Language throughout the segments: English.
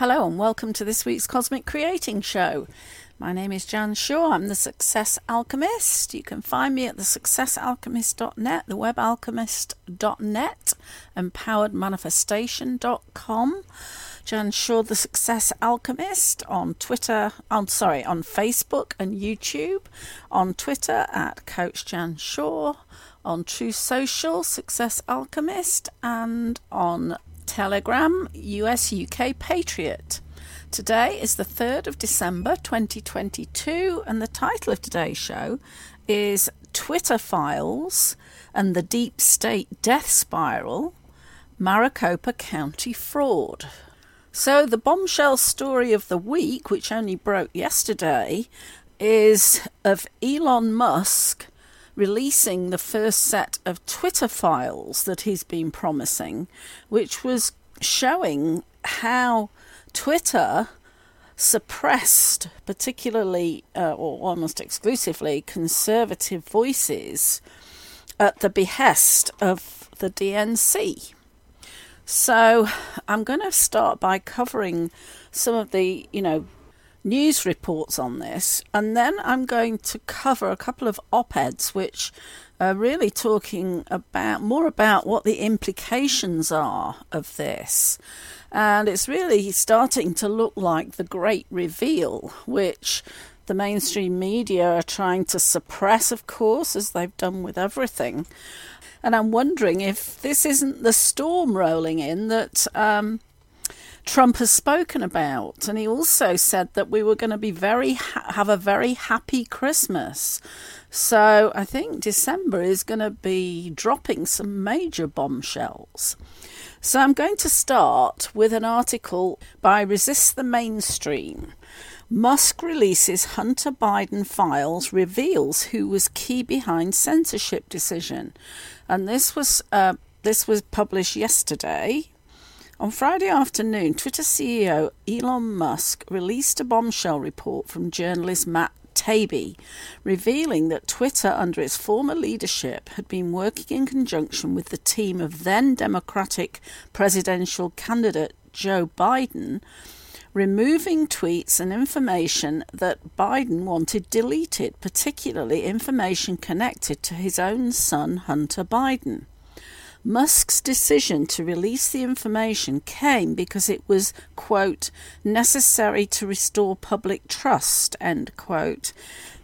Hello and welcome to this week's Cosmic Creating Show. My name is Jan Shaw. I'm the Success Alchemist. You can find me at thesuccessalchemist.net, thewebalchemist.net, empoweredmanifestation.com. Jan Shaw, the Success Alchemist, on Twitter, on sorry, on Facebook and YouTube, on Twitter at Coach Jan Shaw, on True Social, Success Alchemist, and on Telegram, US UK Patriot. Today is the 3rd of December 2022, and the title of today's show is Twitter Files and the Deep State Death Spiral Maricopa County Fraud. So, the bombshell story of the week, which only broke yesterday, is of Elon Musk releasing the first set of Twitter files that he's been promising, which was showing how Twitter suppressed, particularly uh, or almost exclusively, conservative voices at the behest of the DNC. So I'm going to start by covering some of the, you know, news reports on this, and then I'm going to cover a couple of op eds which are really talking about more about what the implications are of this. And it's really starting to look like the great reveal, which the mainstream media are trying to suppress, of course, as they've done with everything. And I'm wondering if this isn't the storm rolling in that um, Trump has spoken about. And he also said that we were going to be very ha- have a very happy Christmas. So I think December is going to be dropping some major bombshells. So I'm going to start with an article by Resist the Mainstream. Musk releases Hunter Biden files, reveals who was key behind censorship decision, and this was uh, this was published yesterday. On Friday afternoon, Twitter CEO Elon Musk released a bombshell report from journalist Matt Taibbi, revealing that Twitter, under its former leadership, had been working in conjunction with the team of then Democratic presidential candidate Joe Biden, removing tweets and information that Biden wanted deleted, particularly information connected to his own son, Hunter Biden. Musk's decision to release the information came because it was, quote, necessary to restore public trust, end quote,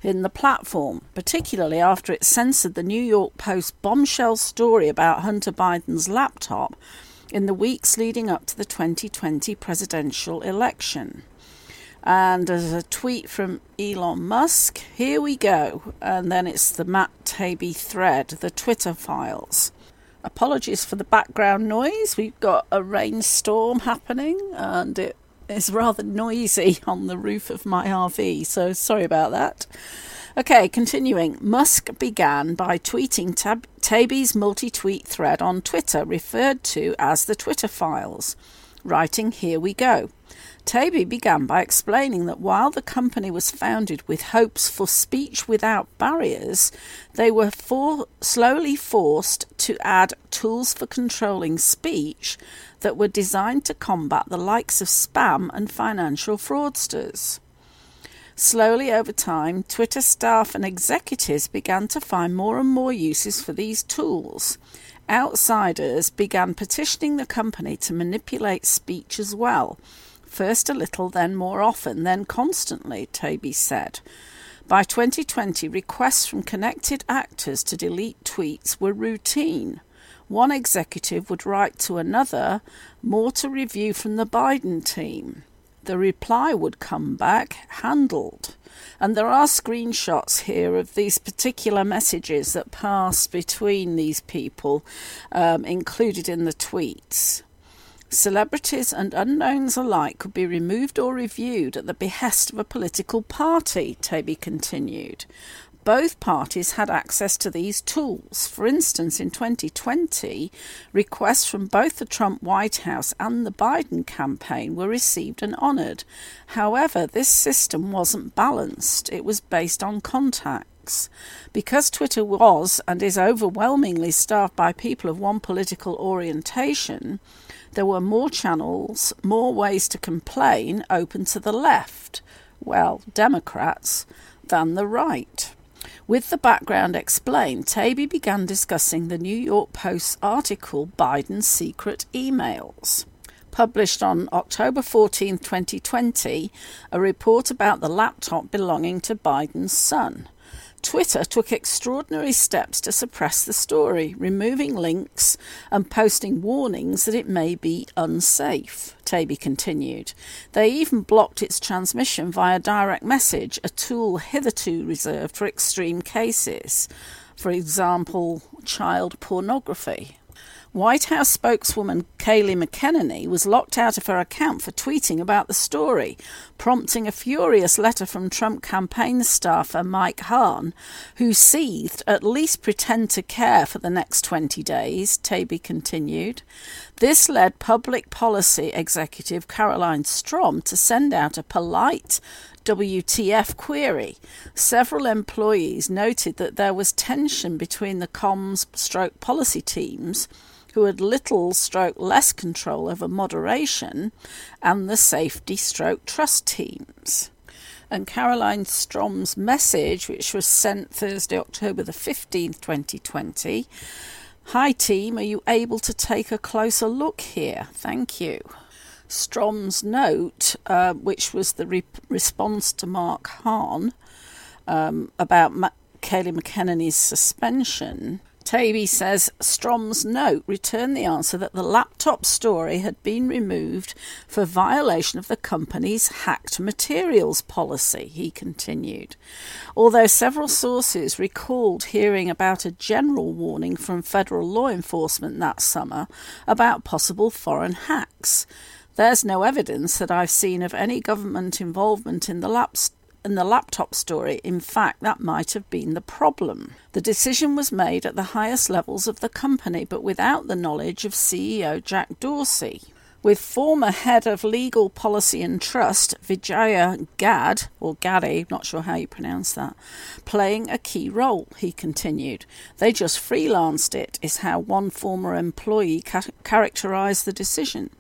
in the platform, particularly after it censored the New York Post bombshell story about Hunter Biden's laptop in the weeks leading up to the 2020 presidential election. And as a tweet from Elon Musk, here we go. And then it's the Matt Taibbi thread, the Twitter files. Apologies for the background noise. We've got a rainstorm happening and it is rather noisy on the roof of my RV, so sorry about that. Okay, continuing. Musk began by tweeting Tab- multi tweet thread on Twitter, referred to as the Twitter files, writing, Here we go. Taibbi began by explaining that while the company was founded with hopes for speech without barriers, they were for, slowly forced to add tools for controlling speech that were designed to combat the likes of spam and financial fraudsters. Slowly over time, Twitter staff and executives began to find more and more uses for these tools. Outsiders began petitioning the company to manipulate speech as well First a little, then more often, then constantly, Taibbi said. By 2020, requests from connected actors to delete tweets were routine. One executive would write to another, more to review from the Biden team. The reply would come back handled. And there are screenshots here of these particular messages that passed between these people, um, included in the tweets. Celebrities and unknowns alike could be removed or reviewed at the behest of a political party, Taibbi continued. Both parties had access to these tools. For instance, in 2020, requests from both the Trump White House and the Biden campaign were received and honoured. However, this system wasn't balanced, it was based on contacts. Because Twitter was and is overwhelmingly staffed by people of one political orientation, there were more channels, more ways to complain open to the left, well, Democrats, than the right. With the background explained, Taibbi began discussing the New York Post's article Biden's Secret Emails. Published on October 14, 2020, a report about the laptop belonging to Biden's son. Twitter took extraordinary steps to suppress the story, removing links and posting warnings that it may be unsafe, Taibbi continued. They even blocked its transmission via direct message, a tool hitherto reserved for extreme cases, for example, child pornography. White House spokeswoman Kayleigh McEnany was locked out of her account for tweeting about the story, prompting a furious letter from Trump campaign staffer Mike Hahn, who seethed, at least pretend to care for the next 20 days, Taibbi continued. This led public policy executive Caroline Strom to send out a polite WTF query. Several employees noted that there was tension between the comms stroke policy teams who had little stroke less control over moderation, and the safety stroke trust teams. And Caroline Strom's message, which was sent Thursday, October the 15th, 2020. Hi, team, are you able to take a closer look here? Thank you. Strom's note, uh, which was the re- response to Mark Hahn um, about Ma- Kayleigh McEnany's suspension, Taibbi says Strom's note returned the answer that the laptop story had been removed for violation of the company's hacked materials policy, he continued. Although several sources recalled hearing about a general warning from federal law enforcement that summer about possible foreign hacks. There's no evidence that I've seen of any government involvement in the lapse in the laptop story, in fact, that might have been the problem. The decision was made at the highest levels of the company, but without the knowledge of CEO Jack Dorsey. With former head of legal policy and trust Vijaya Gad, or Gaddy, not sure how you pronounce that, playing a key role, he continued. They just freelanced it, is how one former employee ca- characterized the decision.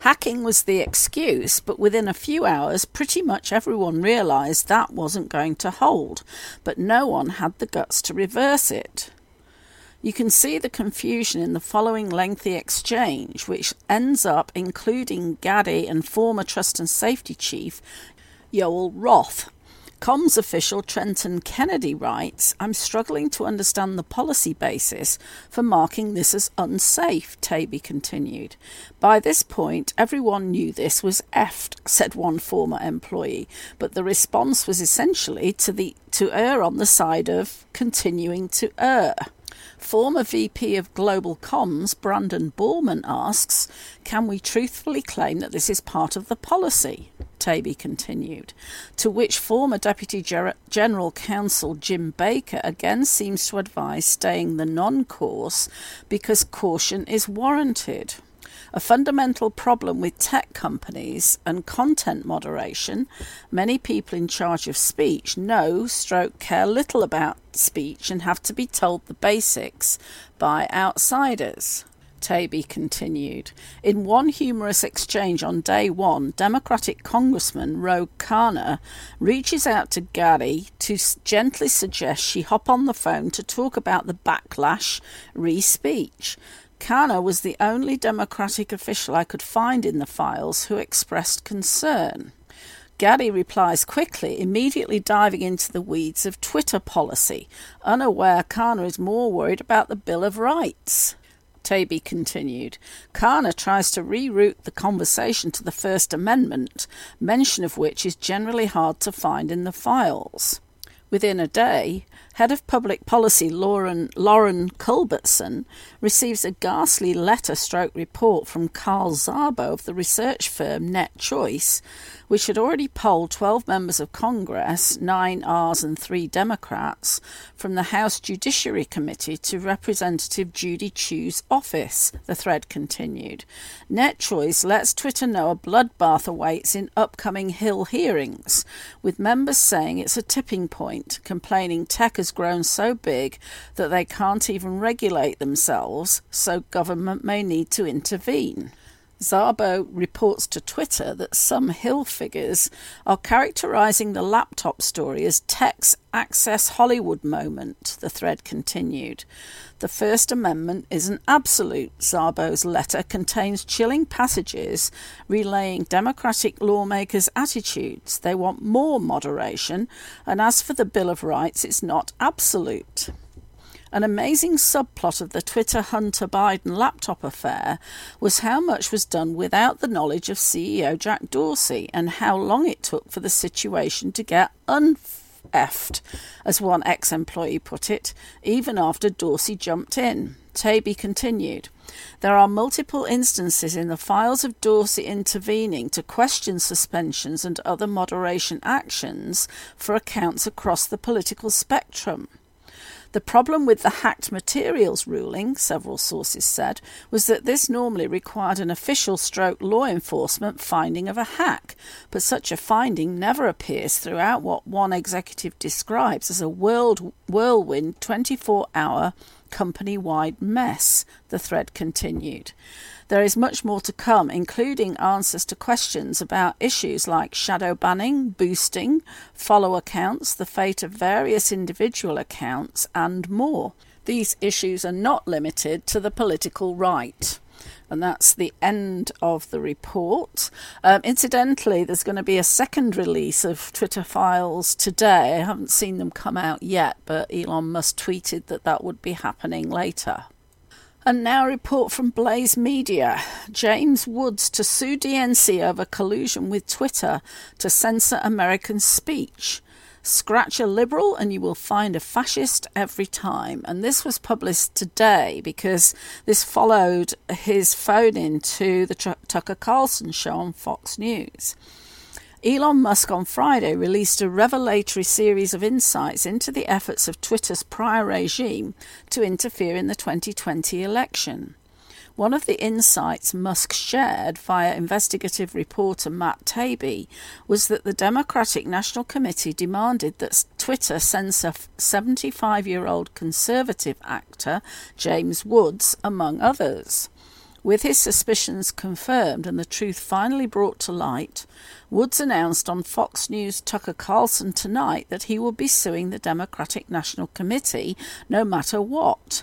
Hacking was the excuse, but within a few hours, pretty much everyone realized that wasn't going to hold, but no one had the guts to reverse it. You can see the confusion in the following lengthy exchange, which ends up including Gadde and former Trust and Safety Chief Joel Roth Comms official Trenton Kennedy writes I'm struggling to understand the policy basis for marking this as unsafe, Taibbi continued. By this point, everyone knew this was effed, said one former employee, but the response was essentially to, the, to err on the side of continuing to err. Former VP of Global Comms Brandon Borrman asks, Can we truthfully claim that this is part of the policy? Taibbi continued. To which former Deputy General Counsel Jim Baker again seems to advise staying the non course because caution is warranted. A fundamental problem with tech companies and content moderation, many people in charge of speech know stroke care little about speech and have to be told the basics by outsiders. Taibbi continued. In one humorous exchange on day one, Democratic Congressman Ro Khanna reaches out to Gadde to gently suggest she hop on the phone to talk about the backlash re speech. Khanna was the only Democratic official I could find in the files who expressed concern. Gadde replies quickly, immediately diving into the weeds of Twitter policy, unaware Khanna is more worried about the Bill of Rights. Taibbi continued. Khanna tries to reroute the conversation to the First Amendment, mention of which is generally hard to find in the files. Within a day, Head of Public Policy Lauren, Lauren Culbertson receives a ghastly letter stroke report from Carl Szabo of the research firm Net Choice, which had already polled 12 members of Congress, 9 R's and 3 Democrats, from the House Judiciary Committee to Representative Judy Chu's office, the thread continued. Net Choice lets Twitter know a bloodbath awaits in upcoming Hill hearings, with members saying it's a tipping point, complaining tech has grown so big that they can't even regulate themselves, so government may need to intervene. Szabo reports to Twitter that some Hill figures are characterizing the laptop story as tech's access Hollywood moment, the thread continued. The First Amendment is an absolute. Szabo's letter contains chilling passages relaying Democratic lawmakers' attitudes. They want more moderation, and as for the Bill of Rights, it's not absolute. An amazing subplot of the Twitter Hunter Biden laptop affair was how much was done without the knowledge of CEO Jack Dorsey and how long it took for the situation to get unfeffed, as one ex employee put it, even after Dorsey jumped in. Taibbi continued. There are multiple instances in the files of Dorsey intervening to question suspensions and other moderation actions for accounts across the political spectrum. The problem with the hacked materials ruling, several sources said, was that this normally required an official stroke law enforcement finding of a hack, but such a finding never appears throughout what one executive describes as a world whirlwind 24 hour company wide mess, the thread continued. There is much more to come, including answers to questions about issues like shadow banning, boosting, follow accounts, the fate of various individual accounts, and more. These issues are not limited to the political right. And that's the end of the report. Um, incidentally, there's going to be a second release of Twitter files today. I haven't seen them come out yet, but Elon Musk tweeted that that would be happening later. And now, report from Blaze Media. James Woods to sue DNC over collusion with Twitter to censor American speech. Scratch a liberal and you will find a fascist every time. And this was published today because this followed his phone in to the Tucker Carlson show on Fox News. Elon Musk on Friday released a revelatory series of insights into the efforts of Twitter's prior regime to interfere in the 2020 election. One of the insights Musk shared via investigative reporter Matt Taibbi was that the Democratic National Committee demanded that Twitter censor 75 year old conservative actor James Woods, among others. With his suspicions confirmed and the truth finally brought to light, Woods announced on Fox News Tucker Carlson tonight that he will be suing the Democratic National Committee no matter what.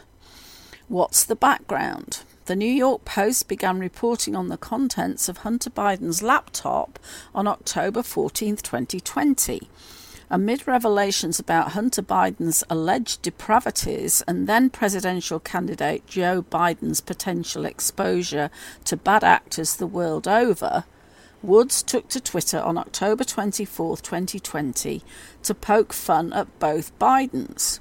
What's the background? The New York Post began reporting on the contents of Hunter Biden's laptop on October 14, 2020 amid revelations about Hunter Biden's alleged depravities and then presidential candidate Joe Biden's potential exposure to bad actors the world over, Woods took to Twitter on October 24, 2020, to poke fun at both Bidens.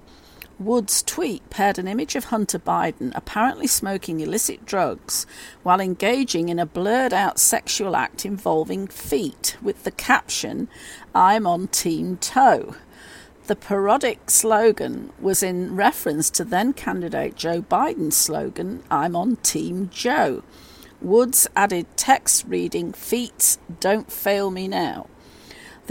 Wood's tweet paired an image of Hunter Biden apparently smoking illicit drugs while engaging in a blurred out sexual act involving feet with the caption, I'm on Team Toe. The parodic slogan was in reference to then candidate Joe Biden's slogan, I'm on Team Joe. Woods added text reading, Feet, don't fail me now.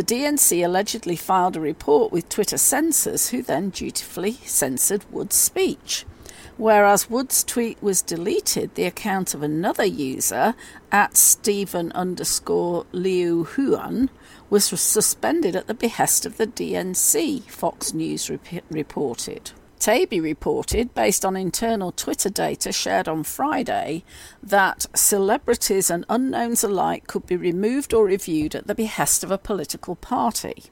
The DNC allegedly filed a report with Twitter censors, who then dutifully censored Wood's speech. Whereas Wood's tweet was deleted, the account of another user, at Stephen underscore Liu Huan, was suspended at the behest of the DNC, Fox News rep- reported. Taibbi reported, based on internal Twitter data shared on Friday, that celebrities and unknowns alike could be removed or reviewed at the behest of a political party.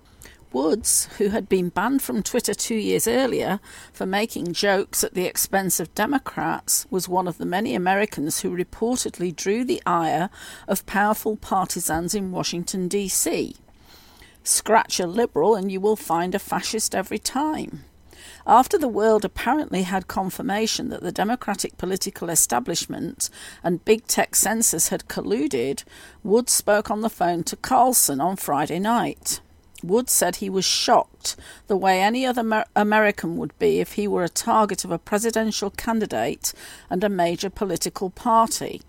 Woods, who had been banned from Twitter two years earlier for making jokes at the expense of Democrats, was one of the many Americans who reportedly drew the ire of powerful partisans in Washington, D.C. Scratch a liberal and you will find a fascist every time. After the world apparently had confirmation that the Democratic political establishment and big tech censors had colluded, Wood spoke on the phone to Carlson on Friday night. Wood said he was shocked the way any other Amer- American would be if he were a target of a presidential candidate and a major political party.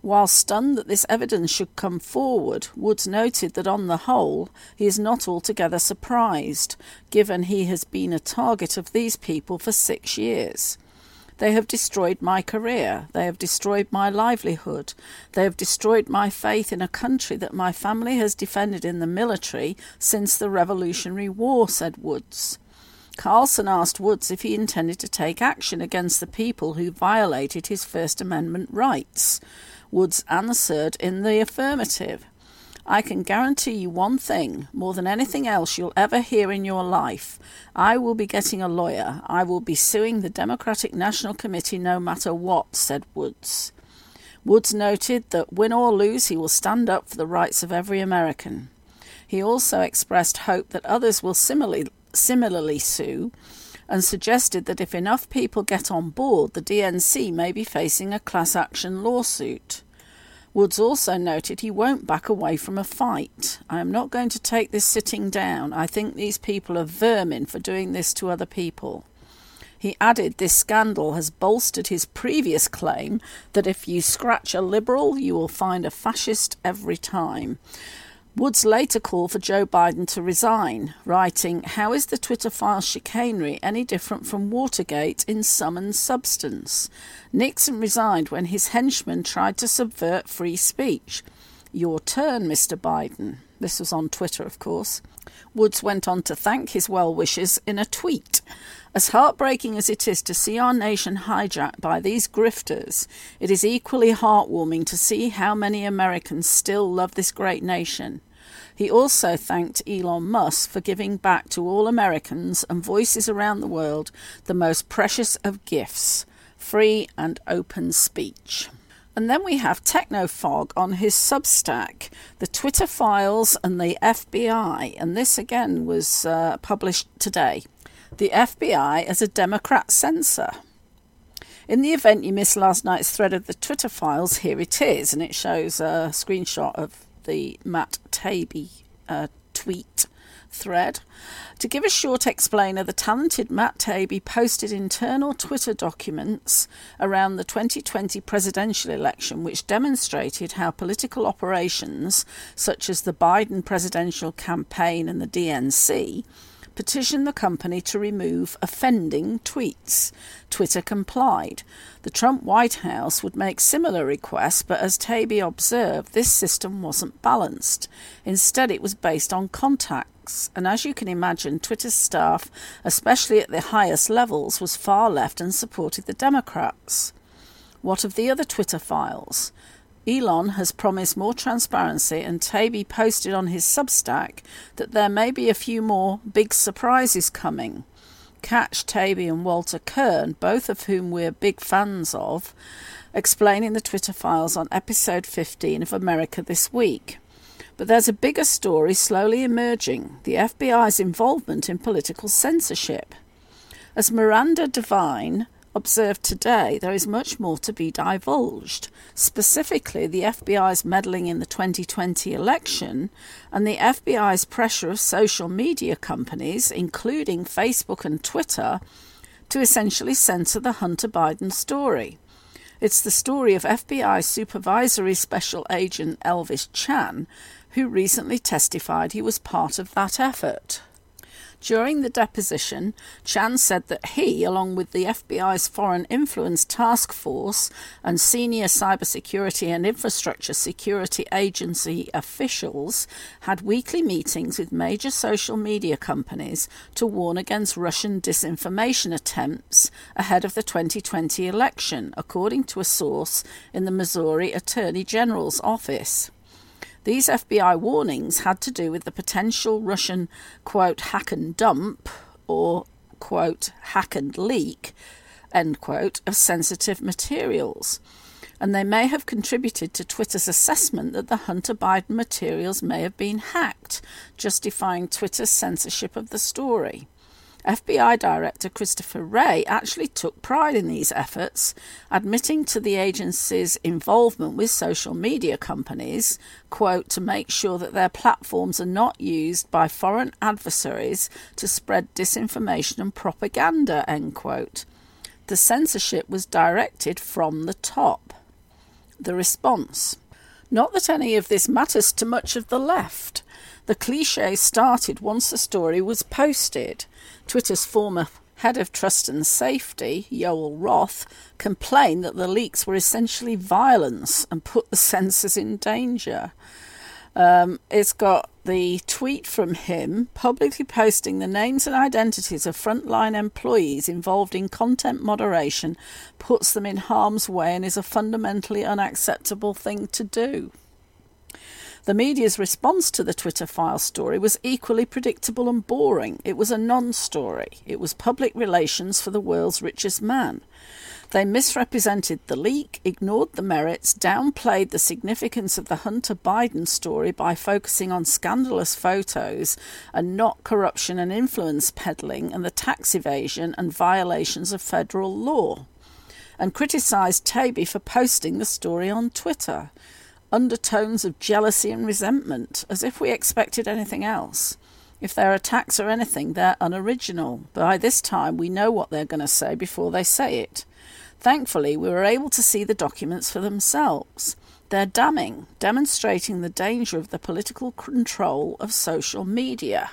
While stunned that this evidence should come forward, Woods noted that on the whole he is not altogether surprised, given he has been a target of these people for six years. They have destroyed my career. They have destroyed my livelihood. They have destroyed my faith in a country that my family has defended in the military since the Revolutionary War, said Woods. Carlson asked Woods if he intended to take action against the people who violated his First Amendment rights. Woods answered in the affirmative. I can guarantee you one thing more than anything else you'll ever hear in your life. I will be getting a lawyer. I will be suing the Democratic National Committee no matter what, said Woods. Woods noted that win or lose, he will stand up for the rights of every American. He also expressed hope that others will similarly, similarly sue and suggested that if enough people get on board, the DNC may be facing a class action lawsuit. Woods also noted he won't back away from a fight. I am not going to take this sitting down. I think these people are vermin for doing this to other people. He added this scandal has bolstered his previous claim that if you scratch a liberal, you will find a fascist every time. Woods later called for Joe Biden to resign, writing, How is the Twitter file chicanery any different from Watergate in sum and substance? Nixon resigned when his henchmen tried to subvert free speech. Your turn, Mr. Biden. This was on Twitter, of course. Woods went on to thank his well wishers in a tweet. As heartbreaking as it is to see our nation hijacked by these grifters, it is equally heartwarming to see how many Americans still love this great nation. He also thanked Elon Musk for giving back to all Americans and voices around the world the most precious of gifts free and open speech. And then we have Technofog on his Substack, the Twitter files and the FBI. And this again was uh, published today. The FBI as a Democrat censor. In the event you missed last night's thread of the Twitter files, here it is, and it shows a screenshot of the Matt Taibbi uh, tweet thread. To give a short explainer, the talented Matt Taibbi posted internal Twitter documents around the 2020 presidential election which demonstrated how political operations, such as the Biden presidential campaign and the DNC, petitioned the company to remove offending tweets. Twitter complied. The Trump White House would make similar requests, but as Taibbi observed, this system wasn't balanced. Instead, it was based on contacts. And as you can imagine, Twitter's staff, especially at the highest levels, was far left and supported the Democrats. What of the other Twitter files? Elon has promised more transparency, and Taibbi posted on his Substack that there may be a few more big surprises coming. Catch Taibbi and Walter Kirn, both of whom we're big fans of, explaining the Twitter files on episode 15 of America This Week. But there's a bigger story slowly emerging the FBI's involvement in political censorship. As Miranda Devine, observed today, there is much more to be divulged. Specifically, the FBI's meddling in the 2020 election and the FBI's pressure of social media companies, including Facebook and Twitter, to essentially censor the Hunter Biden story. It's the story of FBI Supervisory Special Agent Elvis Chan, who recently testified he was part of that effort. During the deposition, Chan said that he, along with the FBI's Foreign Influence Task Force and senior cybersecurity and infrastructure security agency officials, had weekly meetings with major social media companies to warn against Russian disinformation attempts ahead of the 2020 election, according to a source in the Missouri Attorney General's office. These FBI warnings had to do with the potential Russian, quote, hack and dump or, quote, hack and leak, end quote, of sensitive materials. and they may have contributed to Twitter's assessment that the Hunter Biden materials may have been hacked, justifying Twitter's censorship of the story. FBI Director Christopher Wray actually took pride in these efforts, admitting to the agency's involvement with social media companies, quote, to make sure that their platforms are not used by foreign adversaries to spread disinformation and propaganda, end quote. The censorship was directed from the top. The response. Not that any of this matters to much of the left. The cliche started once the story was posted. Twitter's former head of trust and safety, Yoel Roth, complained that the leaks were essentially violence and put the censors in danger. Um, it's got the tweet from him publicly posting the names and identities of frontline employees involved in content moderation puts them in harm's way and is a fundamentally unacceptable thing to do. The media's response to the Twitter file story was equally predictable and boring. It was a non story. It was public relations for the world's richest man. They misrepresented the leak, ignored the merits, downplayed the significance of the Hunter Biden story by focusing on scandalous photos and not corruption and influence peddling and the tax evasion and violations of federal law, and criticised Taibbi for posting the story on Twitter undertones of jealousy and resentment, as if we expected anything else. If their attacks are anything, they're unoriginal. By this time, we know what they're going to say before they say it. Thankfully, we were able to see the documents for themselves. They're damning, demonstrating the danger of the political control of social media.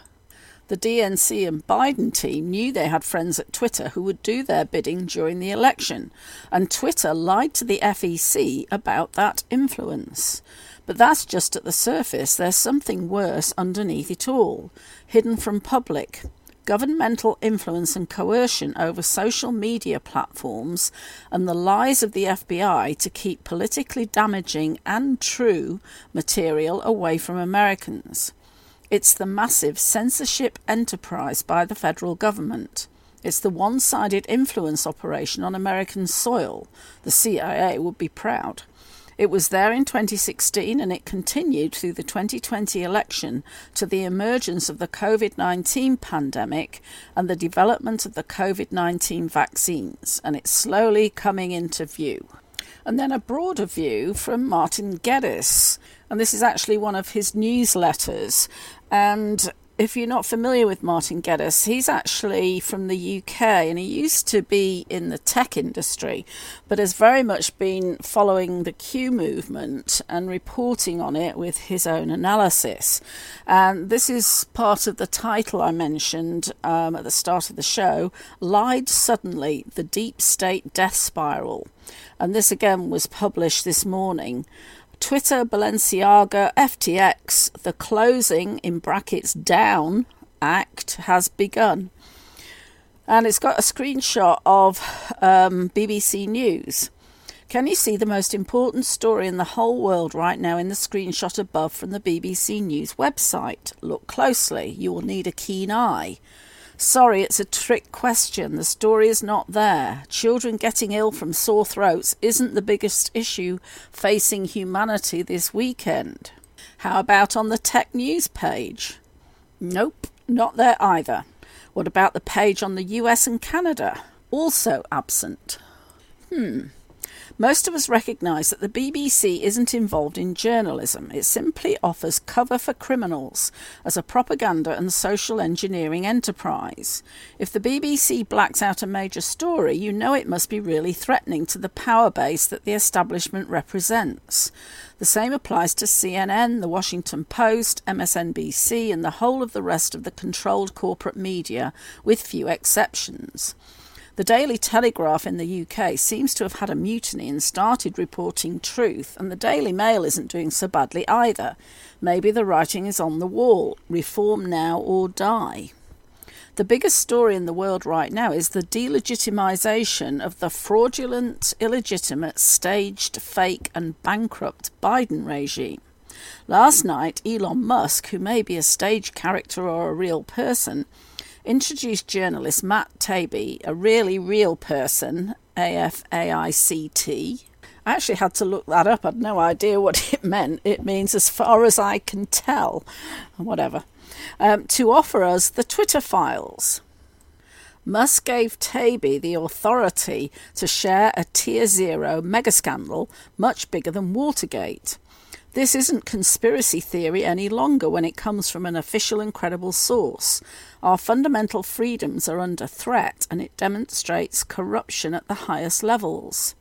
The DNC and Biden team knew they had friends at Twitter who would do their bidding during the election, and Twitter lied to the FEC about that influence. But that's just at the surface. There's something worse underneath it all, hidden from public. Governmental influence and coercion over social media platforms and the lies of the FBI to keep politically damaging and true material away from Americans. It's the massive censorship enterprise by the federal government. It's the one sided influence operation on American soil. The CIA would be proud. It was there in 2016 and it continued through the 2020 election to the emergence of the COVID 19 pandemic and the development of the COVID 19 vaccines, and it's slowly coming into view. And then a broader view from Martin Geddes. And this is actually one of his newsletters. And if you're not familiar with Martin Geddes, he's actually from the UK and he used to be in the tech industry, but has very much been following the Q movement and reporting on it with his own analysis. And this is part of the title I mentioned um, at the start of the show Lied Suddenly The Deep State Death Spiral. And this again was published this morning. Twitter, Balenciaga, FTX, the closing in brackets down act has begun. And it's got a screenshot of um, BBC News. Can you see the most important story in the whole world right now in the screenshot above from the BBC News website? Look closely, you will need a keen eye. Sorry, it's a trick question. The story is not there. Children getting ill from sore throats isn't the biggest issue facing humanity this weekend. How about on the tech news page? Nope, not there either. What about the page on the US and Canada? Also absent. Hmm. Most of us recognise that the BBC isn't involved in journalism. It simply offers cover for criminals as a propaganda and social engineering enterprise. If the BBC blacks out a major story, you know it must be really threatening to the power base that the establishment represents. The same applies to CNN, The Washington Post, MSNBC, and the whole of the rest of the controlled corporate media, with few exceptions. The Daily Telegraph in the UK seems to have had a mutiny and started reporting truth, and the Daily Mail isn't doing so badly either. Maybe the writing is on the wall reform now or die. The biggest story in the world right now is the delegitimization of the fraudulent, illegitimate, staged, fake, and bankrupt Biden regime. Last night, Elon Musk, who may be a stage character or a real person, introduced journalist Matt Taibbi, a really real person, A F A I C T, I actually had to look that up. I had no idea what it meant. It means as far as I can tell, whatever. Um, to offer us the Twitter files. Musk gave Taibbi the authority to share a tier zero mega scandal much bigger than Watergate. This isn't conspiracy theory any longer when it comes from an official and credible source. Our fundamental freedoms are under threat and it demonstrates corruption at the highest levels.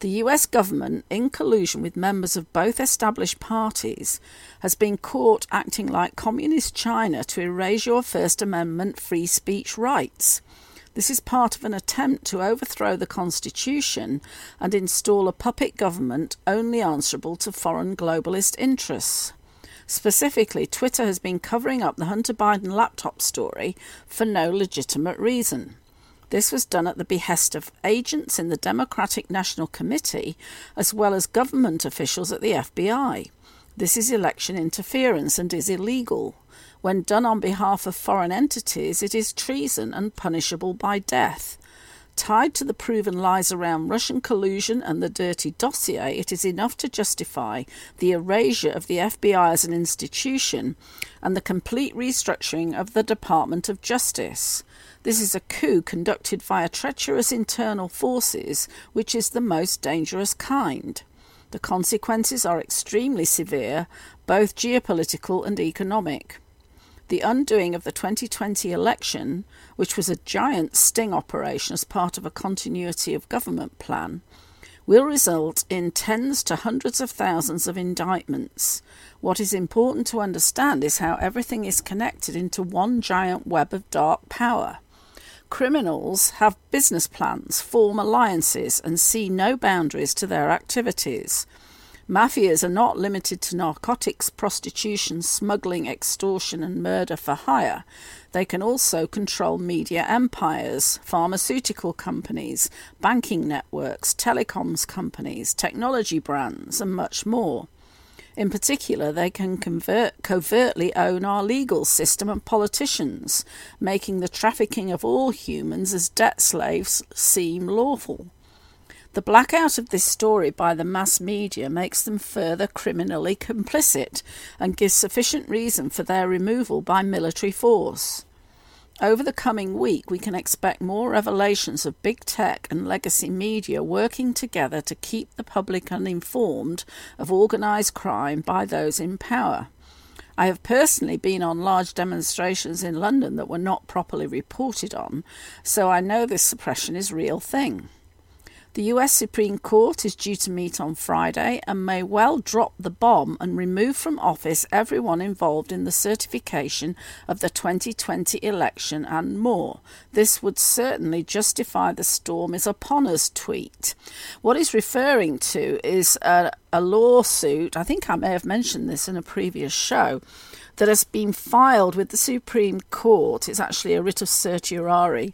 The US government, in collusion with members of both established parties, has been caught acting like Communist China to erase your First Amendment free speech rights. This is part of an attempt to overthrow the Constitution and install a puppet government only answerable to foreign globalist interests. Specifically, Twitter has been covering up the Hunter Biden laptop story for no legitimate reason. This was done at the behest of agents in the Democratic National Committee as well as government officials at the FBI. This is election interference and is illegal. When done on behalf of foreign entities, it is treason and punishable by death. Tied to the proven lies around Russian collusion and the dirty dossier, it is enough to justify the erasure of the FBI as an institution and the complete restructuring of the Department of Justice. This is a coup conducted via treacherous internal forces, which is the most dangerous kind. The consequences are extremely severe, both geopolitical and economic. The undoing of the 2020 election, which was a giant sting operation as part of a continuity of government plan, will result in tens to hundreds of thousands of indictments. What is important to understand is how everything is connected into one giant web of dark power. Criminals have business plans, form alliances, and see no boundaries to their activities. Mafias are not limited to narcotics, prostitution, smuggling, extortion, and murder for hire. They can also control media empires, pharmaceutical companies, banking networks, telecoms companies, technology brands, and much more. In particular, they can convert, covertly own our legal system and politicians, making the trafficking of all humans as debt slaves seem lawful. The blackout of this story by the mass media makes them further criminally complicit and gives sufficient reason for their removal by military force. Over the coming week, we can expect more revelations of big tech and legacy media working together to keep the public uninformed of organised crime by those in power. I have personally been on large demonstrations in London that were not properly reported on, so I know this suppression is real thing. The US Supreme Court is due to meet on Friday and may well drop the bomb and remove from office everyone involved in the certification of the 2020 election and more. This would certainly justify the storm is upon us tweet. What he's referring to is a, a lawsuit, I think I may have mentioned this in a previous show, that has been filed with the Supreme Court. It's actually a writ of certiorari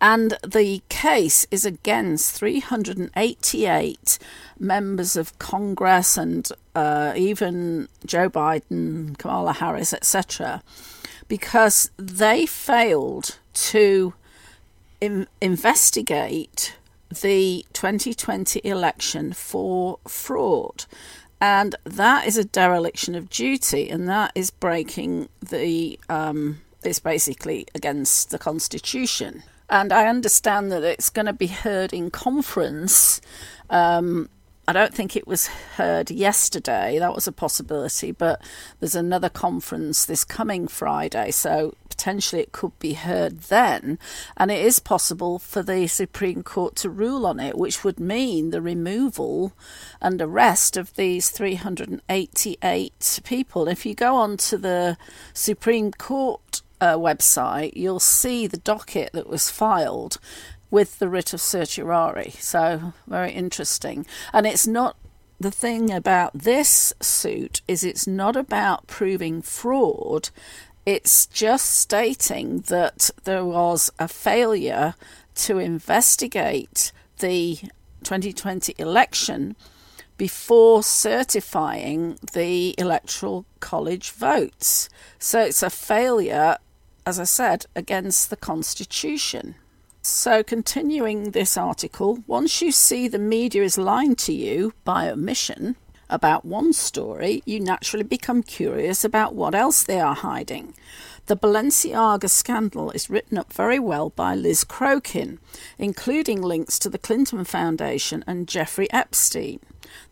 and the case is against 388 members of Congress and uh, even Joe Biden, Kamala Harris, etc., because they failed to in- investigate the 2020 election for fraud. And that is a dereliction of duty, and that is breaking the. Um, it's basically against the Constitution and I understand that it's going to be heard in conference. Um, I don't think it was heard yesterday. That was a possibility, but there's another conference this coming Friday, so potentially it could be heard then. And it is possible for the Supreme Court to rule on it, which would mean the removal and arrest of these 388 people. If you go on to the Supreme Court uh, website, you'll see the docket that was filed with the writ of certiorari. So, very interesting. And it's not the thing about this suit is it's not about proving fraud. It's just stating that there was a failure to investigate the 2020 election before certifying the electoral college votes. So it's a failure as I said, against the Constitution. So, continuing this article, once you see the media is lying to you by omission about one story, you naturally become curious about what else they are hiding. The Balenciaga scandal is written up very well by Liz Crokin, including links to the Clinton Foundation and Jeffrey Epstein.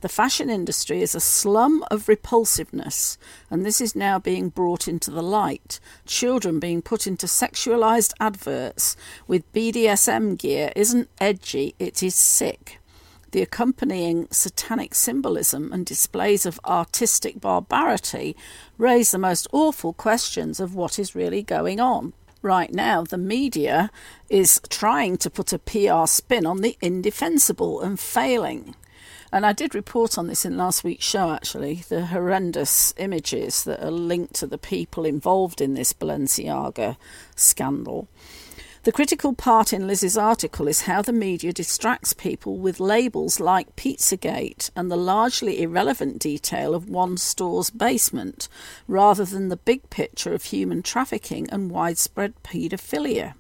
The fashion industry is a slum of repulsiveness, and this is now being brought into the light. Children being put into sexualized adverts with BDSM gear isn't edgy, it is sick. The accompanying satanic symbolism and displays of artistic barbarity raise the most awful questions of what is really going on. Right now, the media is trying to put a PR spin on the indefensible and failing. And I did report on this in last week's show, actually, the horrendous images that are linked to the people involved in this Balenciaga scandal. The critical part in Liz's article is how the media distracts people with labels like Pizzagate and the largely irrelevant detail of one store's basement, rather than the big picture of human trafficking and widespread paedophilia.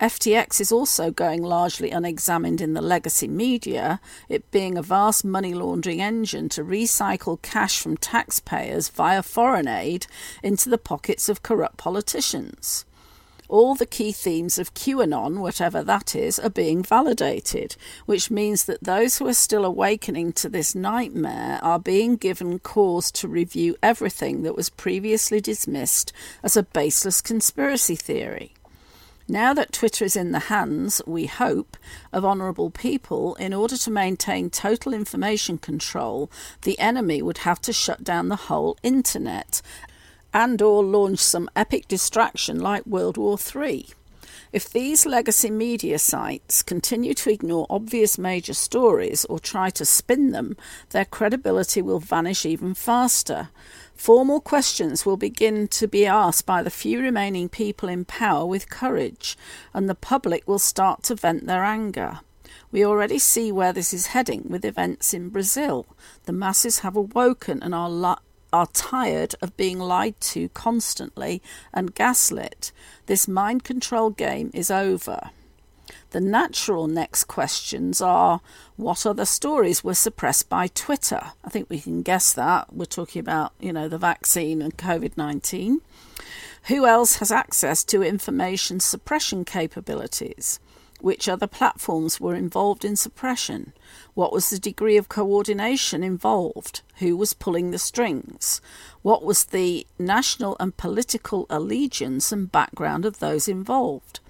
FTX is also going largely unexamined in the legacy media, it being a vast money laundering engine to recycle cash from taxpayers via foreign aid into the pockets of corrupt politicians all the key themes of QAnon, whatever that is, are being validated, which means that those who are still awakening to this nightmare are being given cause to review everything that was previously dismissed as a baseless conspiracy theory. Now that Twitter is in the hands, we hope, of honourable people, in order to maintain total information control, the enemy would have to shut down the whole internet and or launch some epic distraction like World War III. If these legacy media sites continue to ignore obvious major stories or try to spin them, their credibility will vanish even faster. Formal questions will begin to be asked by the few remaining people in power with courage, and the public will start to vent their anger. We already see where this is heading with events in Brazil. The masses have awoken and are are tired of being lied to constantly and gaslit. This mind control game is over. The natural next questions are what other stories were suppressed by Twitter? I think we can guess that. We're talking about, you know, the vaccine and COVID 19. Who else has access to information suppression capabilities? Which other platforms were involved in suppression? What was the degree of coordination involved? Who was pulling the strings? What was the national and political allegiance and background of those involved?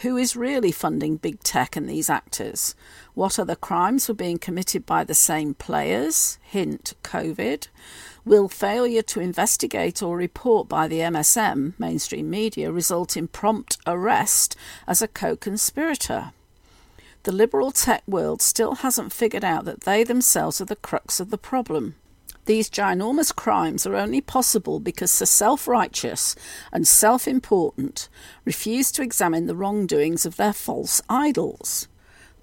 Who is really funding big tech and these actors? What other crimes were being committed by the same players? Hint COVID. Will failure to investigate or report by the MSM, mainstream media, result in prompt arrest as a co conspirator? The liberal tech world still hasn't figured out that they themselves are the crux of the problem. These ginormous crimes are only possible because the self righteous and self important refuse to examine the wrongdoings of their false idols.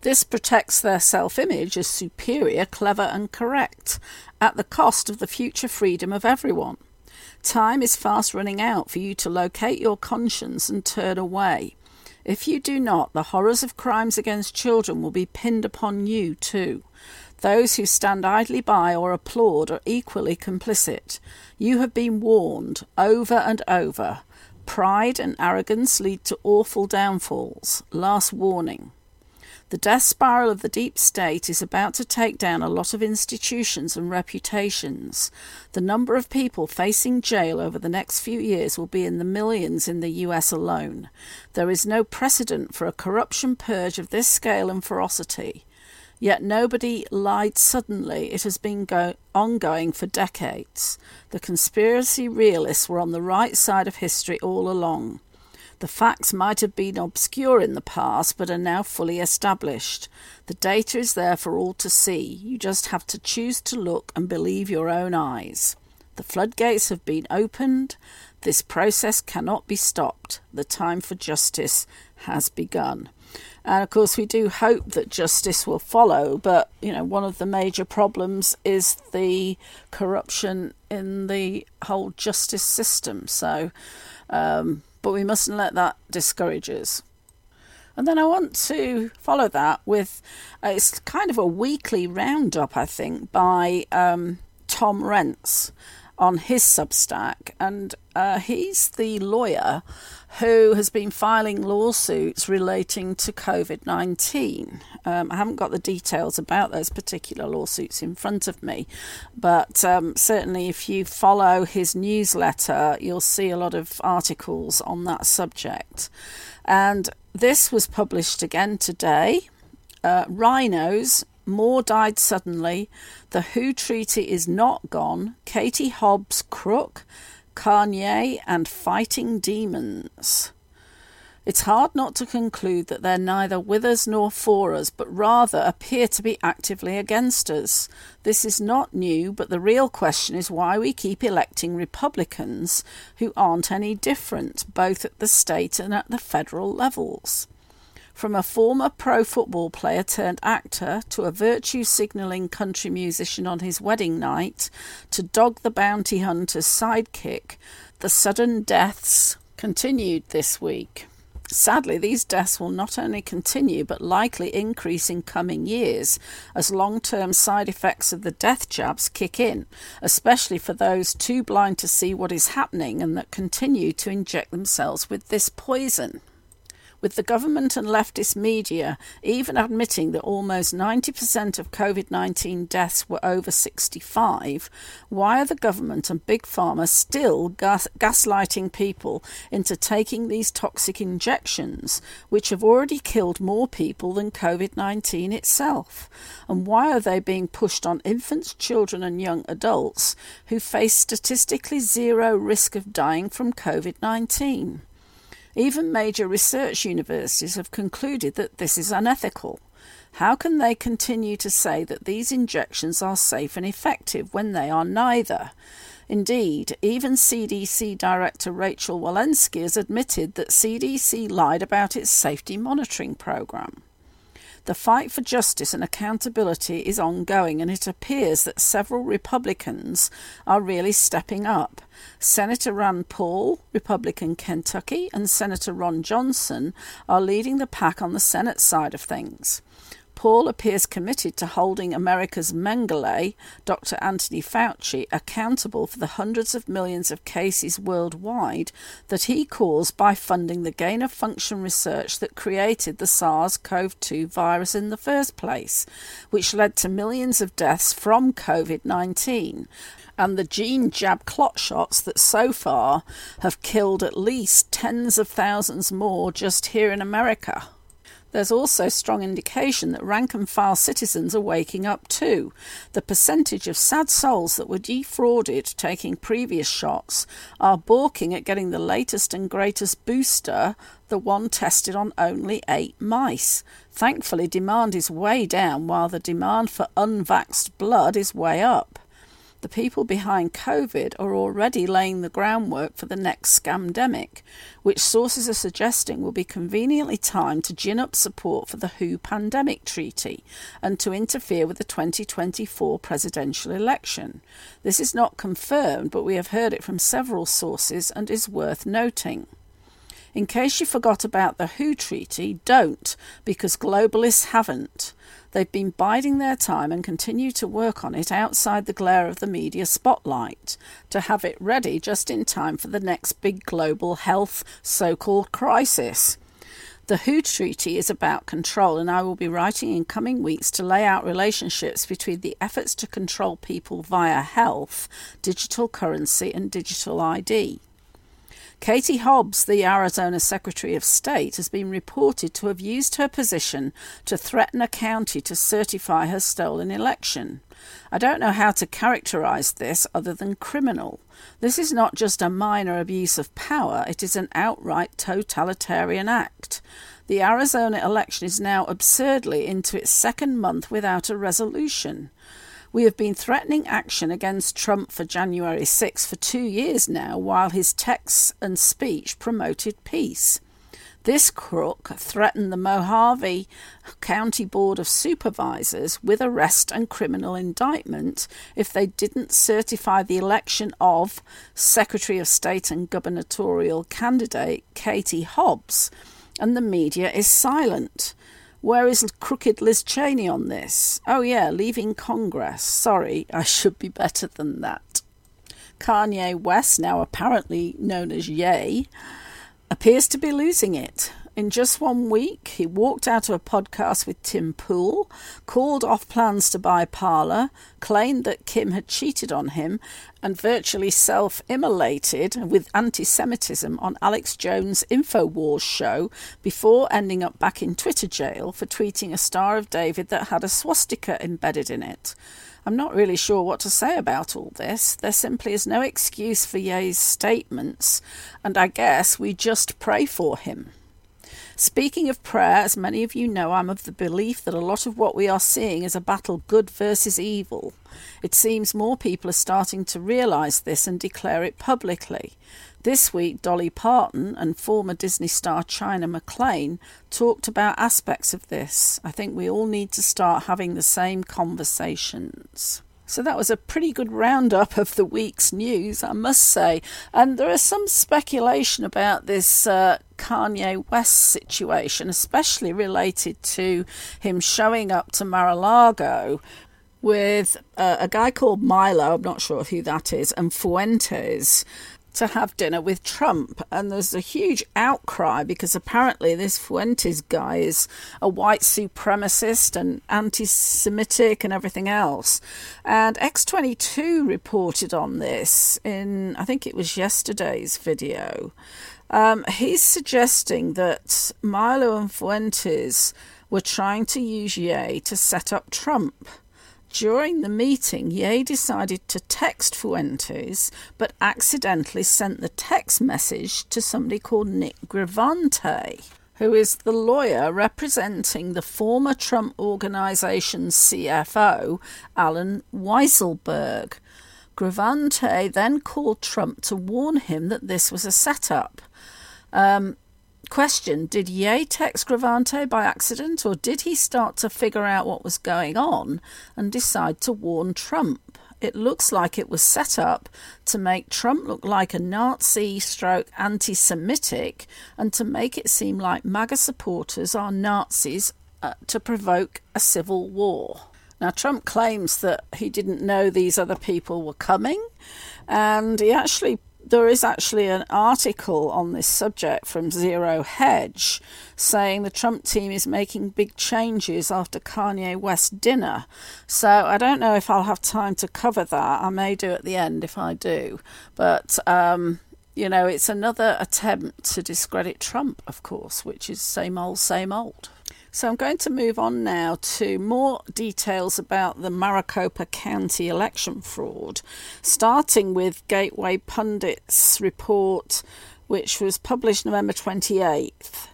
This protects their self image as superior, clever, and correct, at the cost of the future freedom of everyone. Time is fast running out for you to locate your conscience and turn away. If you do not, the horrors of crimes against children will be pinned upon you too. Those who stand idly by or applaud are equally complicit. You have been warned over and over. Pride and arrogance lead to awful downfalls. Last warning. The death spiral of the deep state is about to take down a lot of institutions and reputations. The number of people facing jail over the next few years will be in the millions in the US alone. There is no precedent for a corruption purge of this scale and ferocity. Yet nobody lied suddenly. It has been go- ongoing for decades. The conspiracy realists were on the right side of history all along. The facts might have been obscure in the past, but are now fully established. The data is there for all to see. You just have to choose to look and believe your own eyes. The floodgates have been opened. This process cannot be stopped. The time for justice has begun. And of course, we do hope that justice will follow, but you know, one of the major problems is the corruption in the whole justice system. So, um, but we mustn't let that discourage us. And then I want to follow that with uh, it's kind of a weekly roundup, I think, by um, Tom Renz on his Substack, and uh, he's the lawyer who has been filing lawsuits relating to COVID 19. Um, I haven't got the details about those particular lawsuits in front of me, but um, certainly if you follow his newsletter, you'll see a lot of articles on that subject. And this was published again today. Uh, RINOs more died suddenly. The WHO Treaty is not gone. Katie Hobbs crook. Kanye and fighting demons. It's hard not to conclude that they're neither with us nor for us, but rather appear to be actively against us. This is not new, but the real question is why we keep electing Republicans who aren't any different, both at the state and at the federal levels. From a former pro football player turned actor to a virtue signalling country musician on his wedding night to Dog the Bounty Hunter's sidekick, the sudden deaths continued this week. Sadly, these deaths will not only continue but likely increase in coming years as long term side effects of the death jabs kick in, especially for those too blind to see what is happening and that continue to inject themselves with this poison with the government and leftist media even admitting that almost 90% of COVID 19 deaths were over 65, why are the government and Big Pharma still gas- gaslighting people into taking these toxic injections, which have already killed more people than COVID 19 itself? And why are they being pushed on infants, children, and young adults who face statistically zero risk of dying from COVID 19? Even major research universities have concluded that this is unethical. How can they continue to say that these injections are safe and effective when they are neither? Indeed, even CDC Director Rochelle Walensky has admitted that CDC lied about its safety monitoring program. The fight for justice and accountability is ongoing, and it appears that several Republicans are really stepping up. Senator Rand Paul, Republican Kentucky, and Senator Ron Johnson are leading the pack on the Senate side of things. Paul appears committed to holding America's Mengele, Dr. Anthony Fauci, accountable for the hundreds of millions of cases worldwide that he caused by funding the gain of function research that created the SARS CoV 2 virus in the first place, which led to millions of deaths from COVID 19 and the gene jab clot shots that so far have killed at least tens of thousands more just here in America. There's also strong indication that rank and file citizens are waking up too. The percentage of sad souls that were defrauded taking previous shots are balking at getting the latest and greatest booster, the one tested on only eight mice. Thankfully, demand is way down while the demand for unvaxxed blood is way up the people behind COVID are already laying the groundwork for the next scamdemic, which sources are suggesting will be conveniently timed to gin up support for the WHO pandemic treaty and to interfere with the 2024 presidential election. This is not confirmed, but we have heard it from several sources and is worth noting. In case you forgot about the WHO treaty, don't, because globalists haven't. They've been biding their time and continue to work on it outside the glare of the media spotlight to have it ready just in time for the next big global health so called crisis. The WHO Treaty is about control, and I will be writing in coming weeks to lay out relationships between the efforts to control people via health, digital currency, and digital ID. Katie Hobbs, the Arizona Secretary of State, has been reported to have used her position to threaten a county to certify her stolen election. I don't know how to characterize this other than criminal. This is not just a minor abuse of power, it is an outright totalitarian act. The Arizona election is now absurdly into its second month without a resolution. We have been threatening action against Trump for January 6 for two years now, while his texts and speech promoted peace. This crook threatened the Mohave County Board of Supervisors with arrest and criminal indictment if they didn't certify the election of Secretary of State and gubernatorial candidate Katie Hobbs and the media is silent. Where is crooked Liz Cheney on this? Oh, yeah, leaving Congress. Sorry, I should be better than that. Kanye West, now apparently known as Ye, appears to be losing it. In just one week, he walked out of a podcast with Tim Pool, called off plans to buy Parler, claimed that Kim had cheated on him, and virtually self immolated with anti Semitism on Alex Jones' InfoWars show before ending up back in Twitter jail for tweeting a Star of David that had a swastika embedded in it. I'm not really sure what to say about all this. There simply is no excuse for Ye's statements, and I guess we just pray for him. Speaking of prayer, as many of you know, I'm of the belief that a lot of what we are seeing is a battle good versus evil. It seems more people are starting to realise this and declare it publicly. This week, Dolly Parton and former Disney star China McClain talked about aspects of this. I think we all need to start having the same conversations. So that was a pretty good roundup of the week's news, I must say. And there is some speculation about this uh, Kanye West situation, especially related to him showing up to Mar a Lago with uh, a guy called Milo, I'm not sure who that is, and Fuentes to have dinner with Trump. And there's a huge outcry because apparently this Fuentes guy is a white supremacist and anti Semitic and everything else. And X22 reported on this in, I think it was yesterday's video. Um, he's suggesting that Milo and Fuentes were trying to use Ye to set up Trump. During the meeting, Ye decided to text Fuentes, but accidentally sent the text message to somebody called Nick Gravante, who is the lawyer representing the former Trump Organization's CFO, Allen Weisselberg. Gravante then called Trump to warn him that this was a setup. Um, question Did Ye text Gravante by accident, or did he start to figure out what was going on and decide to warn Trump? It looks like it was set up to make Trump look like a Nazi stroke anti Semitic and to make it seem like MAGA supporters are Nazis uh, to provoke a civil war. Now, Trump claims that he didn't know these other people were coming, and he actually there is actually an article on this subject from Zero Hedge saying the Trump team is making big changes after Kanye West dinner. So I don't know if I'll have time to cover that. I may do at the end if I do. But, um, you know, it's another attempt to discredit Trump, of course, which is same old, same old. So I'm going to move on now to more details about the Maricopa County election fraud, starting with Gateway Pundit's report, which was published November 28th.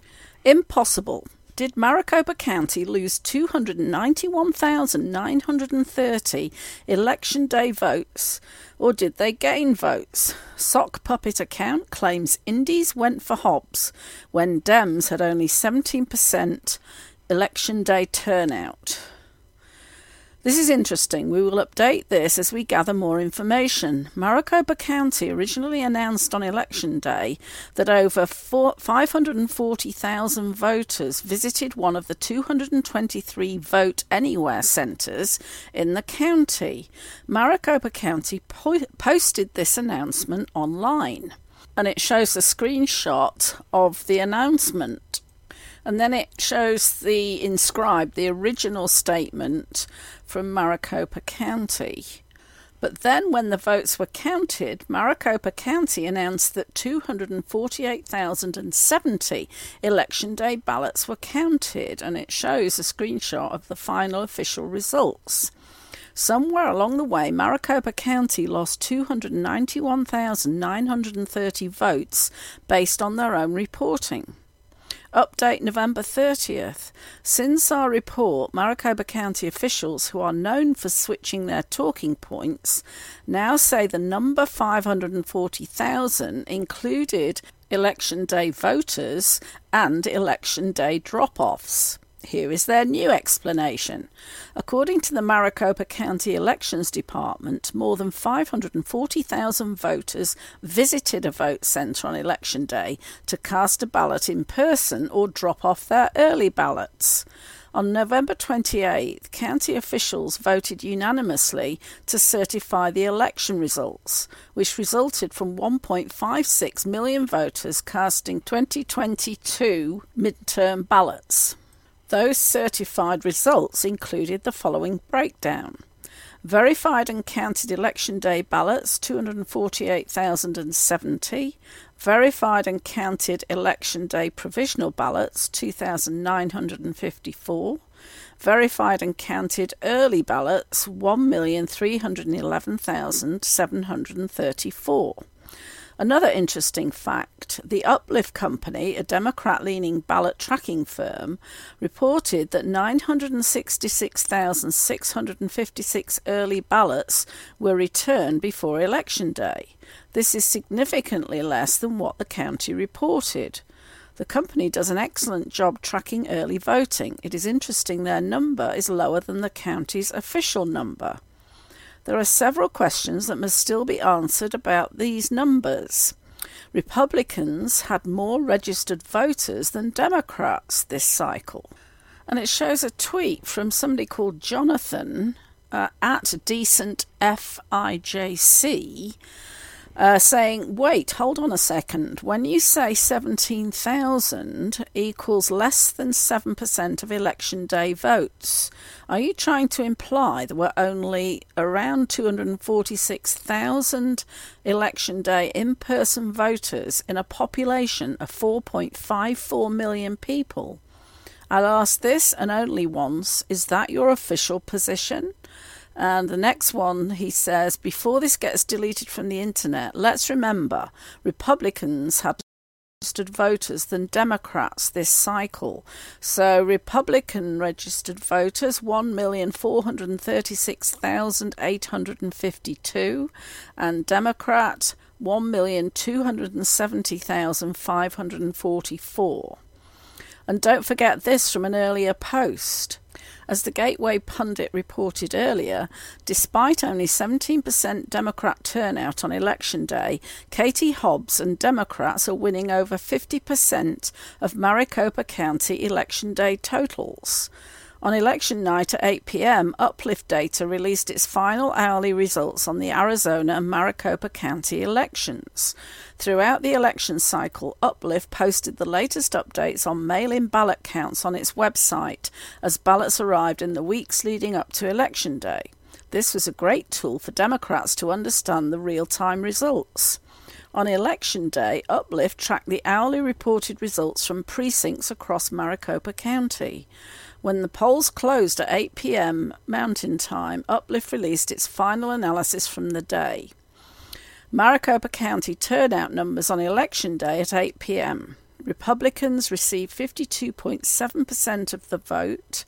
Impossible. Did Maricopa County lose 291,930 election day votes, or did they gain votes? Sock Puppet account claims Indies went for Hobbs when Dems had only 17% election day turnout. This is interesting. We will update this as we gather more information. Maricopa County originally announced on election day that over 540,000 voters visited one of the 223 Vote Anywhere centres in the county. Maricopa County po- posted this announcement online and it shows a screenshot of the announcement and then it shows the inscribed, the original statement from Maricopa County. But then, when the votes were counted, Maricopa County announced that 248,070 election day ballots were counted, and it shows a screenshot of the final official results. Somewhere along the way, Maricopa County lost 291,930 votes based on their own reporting. Update November 30th. Since our report, Maricopa County officials, who are known for switching their talking points, now say the number 540,000 included election day voters and election day drop offs. Here is their new explanation. According to the Maricopa County Elections Department, more than 540,000 voters visited a vote centre on election day to cast a ballot in person or drop off their early ballots. On November 28th, county officials voted unanimously to certify the election results, which resulted from 1.56 million voters casting 2022 midterm ballots. Those certified results included the following breakdown. Verified and counted election day ballots 248,070, verified and counted election day provisional ballots 2,954, verified and counted early ballots 1,311,734. Another interesting fact the Uplift Company, a Democrat leaning ballot tracking firm, reported that 966,656 early ballots were returned before Election Day. This is significantly less than what the county reported. The company does an excellent job tracking early voting. It is interesting their number is lower than the county's official number. There are several questions that must still be answered about these numbers. Republicans had more registered voters than Democrats this cycle. And it shows a tweet from somebody called Jonathan uh, at Decent FIJC uh, saying, wait, hold on a second. When you say 17,000 equals less than 7% of election day votes, are you trying to imply there were only around 246,000 election day in person voters in a population of 4.54 million people? I'll ask this and only once is that your official position? And the next one, he says, before this gets deleted from the internet, let's remember Republicans had registered voters than Democrats this cycle. So Republican registered voters 1,436,852 and Democrat 1,270,544. And don't forget this from an earlier post. As the Gateway pundit reported earlier, despite only 17% Democrat turnout on election day, Katie Hobbs and Democrats are winning over 50% of Maricopa County election day totals. On election night at 8 pm, Uplift Data released its final hourly results on the Arizona and Maricopa County elections. Throughout the election cycle, Uplift posted the latest updates on mail in ballot counts on its website as ballots arrived in the weeks leading up to Election Day. This was a great tool for Democrats to understand the real time results. On election day, Uplift tracked the hourly reported results from precincts across Maricopa County. When the polls closed at 8 pm Mountain Time, Uplift released its final analysis from the day. Maricopa County turnout numbers on election day at 8 pm. Republicans received 52.7% of the vote,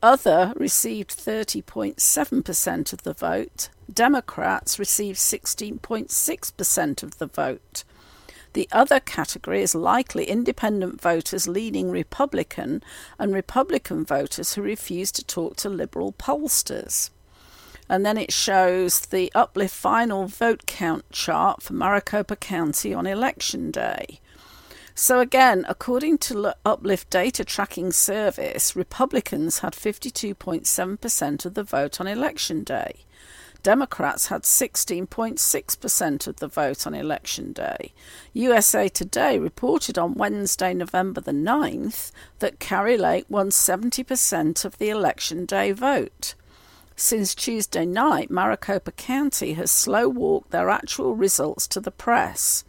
other received 30.7% of the vote, Democrats received 16.6% of the vote. The other category is likely independent voters leaning Republican and Republican voters who refuse to talk to liberal pollsters. And then it shows the uplift final vote count chart for Maricopa County on election day. So, again, according to Uplift Data Tracking Service, Republicans had 52.7% of the vote on election day. Democrats had 16.6% of the vote on election day. USA Today reported on Wednesday, November the 9th, that Kari Lake won 70% of the election day vote. Since Tuesday night, Maricopa County has slow walked their actual results to the press.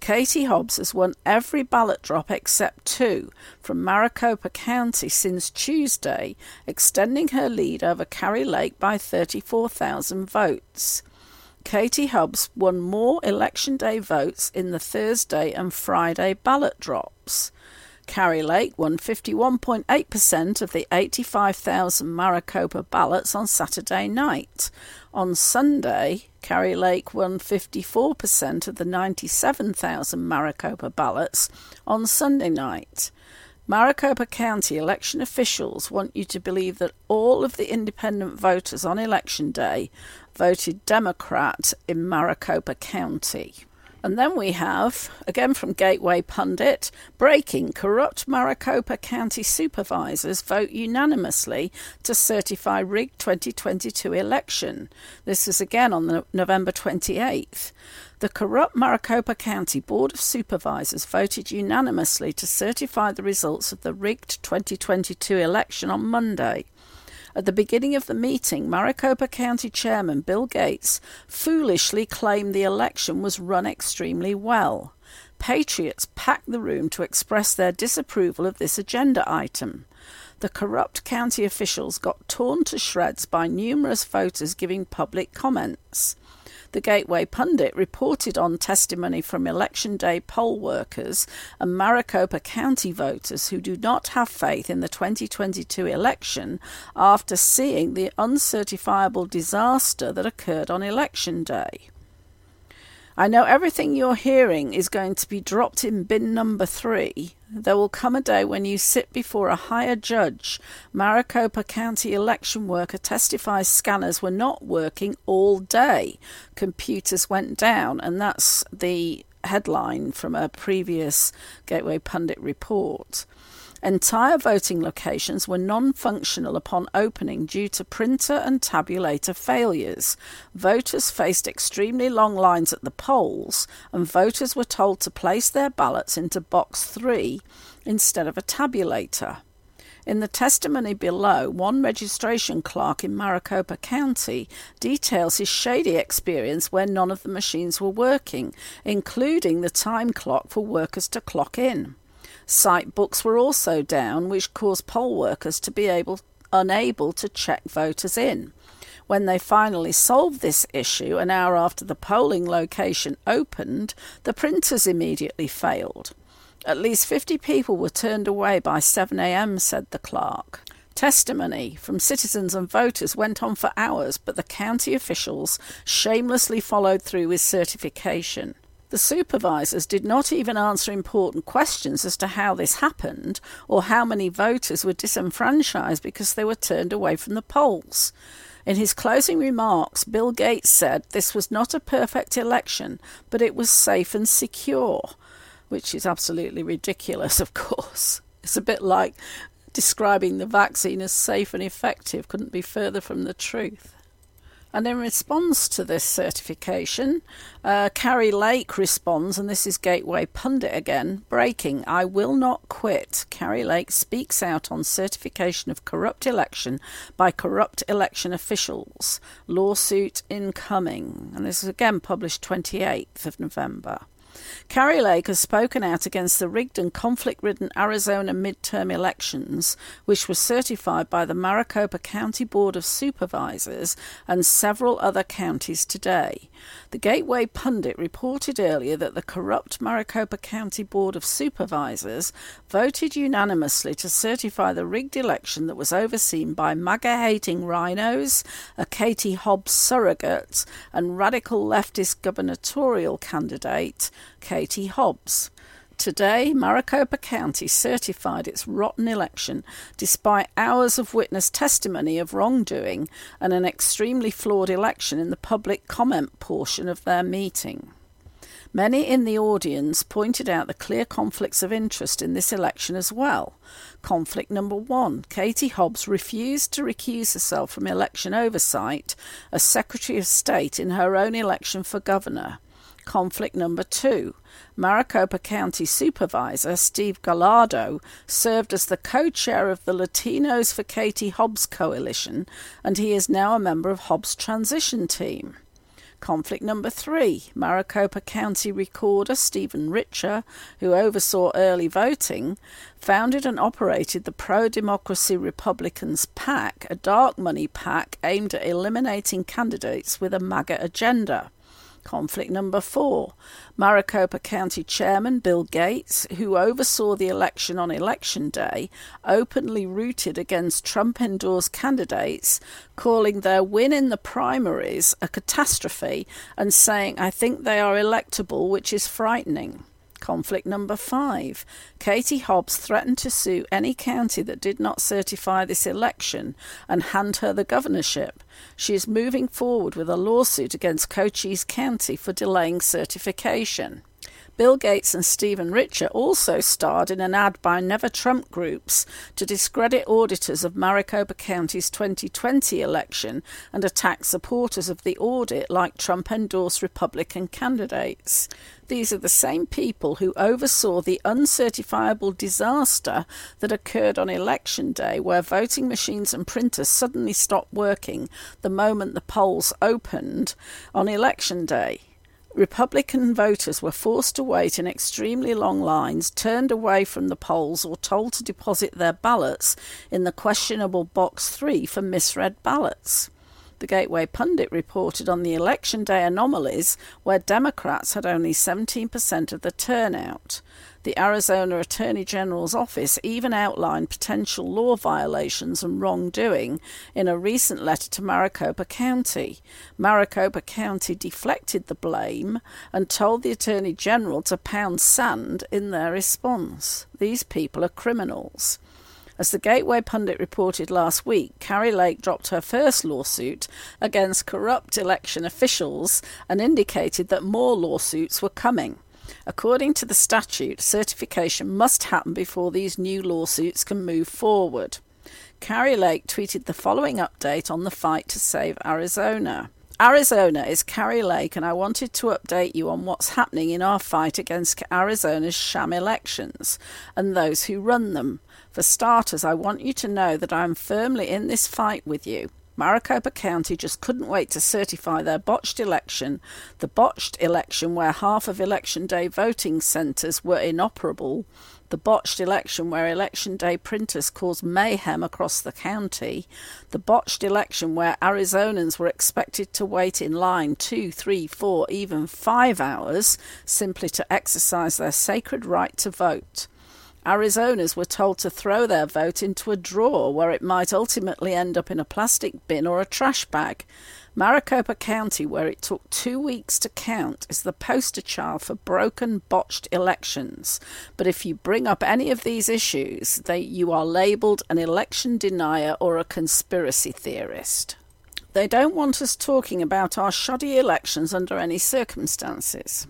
Katie Hobbs has won every ballot drop except two from Maricopa County since Tuesday, extending her lead over Kari Lake by 34,000 votes. Katie Hobbs won more Election Day votes in the Thursday and Friday ballot drops. Kari Lake won 51.8% of the 85,000 Maricopa ballots on Saturday night. On Sunday, Kari Lake won 54% of the 97,000 Maricopa ballots on Sunday night. Maricopa County election officials want you to believe that all of the independent voters on election day voted Democrat in Maricopa County. And then we have, again from Gateway Pundit, breaking corrupt Maricopa County supervisors vote unanimously to certify rigged 2022 election. This is again on the November 28th. The corrupt Maricopa County Board of Supervisors voted unanimously to certify the results of the rigged 2022 election on Monday. At the beginning of the meeting, Maricopa County Chairman Bill Gates foolishly claimed the election was run extremely well. Patriots packed the room to express their disapproval of this agenda item. The corrupt county officials got torn to shreds by numerous voters giving public comments. The Gateway Pundit reported on testimony from election day poll workers and Maricopa County voters who do not have faith in the 2022 election after seeing the uncertifiable disaster that occurred on election day. I know everything you're hearing is going to be dropped in bin number three. There will come a day when you sit before a higher judge. Maricopa County election worker testifies scanners were not working all day. Computers went down, and that's the headline from a previous Gateway Pundit report. Entire voting locations were non functional upon opening due to printer and tabulator failures. Voters faced extremely long lines at the polls, and voters were told to place their ballots into box 3 instead of a tabulator. In the testimony below, one registration clerk in Maricopa County details his shady experience where none of the machines were working, including the time clock for workers to clock in. Site books were also down, which caused poll workers to be able unable to check voters in. When they finally solved this issue, an hour after the polling location opened, the printers immediately failed. At least 50 people were turned away by 7 a.m., said the clerk. Testimony from citizens and voters went on for hours, but the county officials shamelessly followed through with certification. The supervisors did not even answer important questions as to how this happened or how many voters were disenfranchised because they were turned away from the polls. In his closing remarks, Bill Gates said this was not a perfect election, but it was safe and secure, which is absolutely ridiculous, of course. It's a bit like describing the vaccine as safe and effective, couldn't be further from the truth. And in response to this certification, uh, Kari Lake responds, and this is Gateway Pundit again breaking, I will not quit. Kari Lake speaks out on certification of corrupt election by corrupt election officials. Lawsuit incoming. And this is again published 28th of November. Kari Lake has spoken out against the rigged and conflict ridden Arizona midterm elections, which were certified by the Maricopa County Board of Supervisors and several other counties today. The Gateway Pundit reported earlier that the corrupt Maricopa County Board of Supervisors voted unanimously to certify the rigged election that was overseen by MAGA hating RINOs, a Katie Hobbs surrogate, and radical leftist gubernatorial candidate Katie Hobbs. Today, Maricopa County certified its rotten election despite hours of witness testimony of wrongdoing and an extremely flawed election in the public comment portion of their meeting. Many in the audience pointed out the clear conflicts of interest in this election as well. Conflict number one Katie Hobbs refused to recuse herself from election oversight as Secretary of State in her own election for governor. Conflict number two Maricopa County Supervisor Steve Gallardo served as the co chair of the Latinos for Katie Hobbs Coalition, and he is now a member of Hobbs' transition team. Conflict number three Maricopa County Recorder Stephen Richer, who oversaw early voting, founded and operated the pro democracy Republicans PAC, a dark money PAC aimed at eliminating candidates with a MAGA agenda. Conflict number four Maricopa County Chairman Bill Gates, who oversaw the election on election day, openly rooted against Trump endorsed candidates, calling their win in the primaries a catastrophe and saying, I think they are electable, which is frightening. Conflict number five. Katie Hobbs threatened to sue any county that did not certify this election and hand her the governorship. She is moving forward with a lawsuit against Cochise County for delaying certification. Bill Gates and Stephen Richer also starred in an ad by Never Trump groups to discredit auditors of Maricopa County's 2020 election and attack supporters of the audit like Trump endorsed Republican candidates. These are the same people who oversaw the uncertifiable disaster that occurred on election day, where voting machines and printers suddenly stopped working the moment the polls opened on election day. Republican voters were forced to wait in extremely long lines, turned away from the polls, or told to deposit their ballots in the questionable Box 3 for misread ballots. The Gateway Pundit reported on the election day anomalies where Democrats had only 17% of the turnout. The Arizona Attorney General's office even outlined potential law violations and wrongdoing in a recent letter to Maricopa County. Maricopa County deflected the blame and told the Attorney General to pound sand in their response. These people are criminals. As the Gateway Pundit reported last week, Kari Lake dropped her first lawsuit against corrupt election officials and indicated that more lawsuits were coming. According to the statute, certification must happen before these new lawsuits can move forward. Kari Lake tweeted the following update on the fight to save Arizona. Arizona is Kari Lake, and I wanted to update you on what's happening in our fight against Arizona's sham elections and those who run them. For starters, I want you to know that I am firmly in this fight with you. Maricopa County just couldn't wait to certify their botched election, the botched election where half of election day voting centres were inoperable, the botched election where election day printers caused mayhem across the county, the botched election where Arizonans were expected to wait in line two, three, four, even five hours simply to exercise their sacred right to vote. Arizonans were told to throw their vote into a drawer where it might ultimately end up in a plastic bin or a trash bag. Maricopa County, where it took two weeks to count, is the poster child for broken, botched elections. But if you bring up any of these issues, they, you are labelled an election denier or a conspiracy theorist. They don't want us talking about our shoddy elections under any circumstances.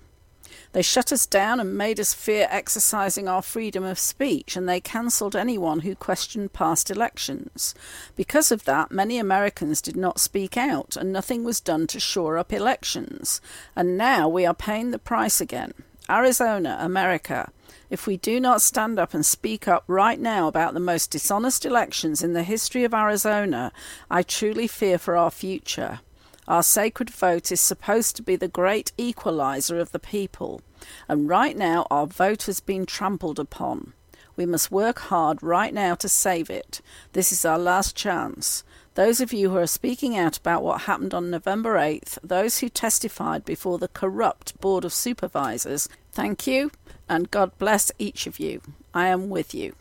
They shut us down and made us fear exercising our freedom of speech, and they cancelled anyone who questioned past elections. Because of that, many Americans did not speak out, and nothing was done to shore up elections. And now we are paying the price again. Arizona, America. If we do not stand up and speak up right now about the most dishonest elections in the history of Arizona, I truly fear for our future. Our sacred vote is supposed to be the great equalizer of the people, and right now our vote has been trampled upon. We must work hard right now to save it. This is our last chance. Those of you who are speaking out about what happened on November 8th, those who testified before the corrupt Board of Supervisors, thank you and God bless each of you. I am with you.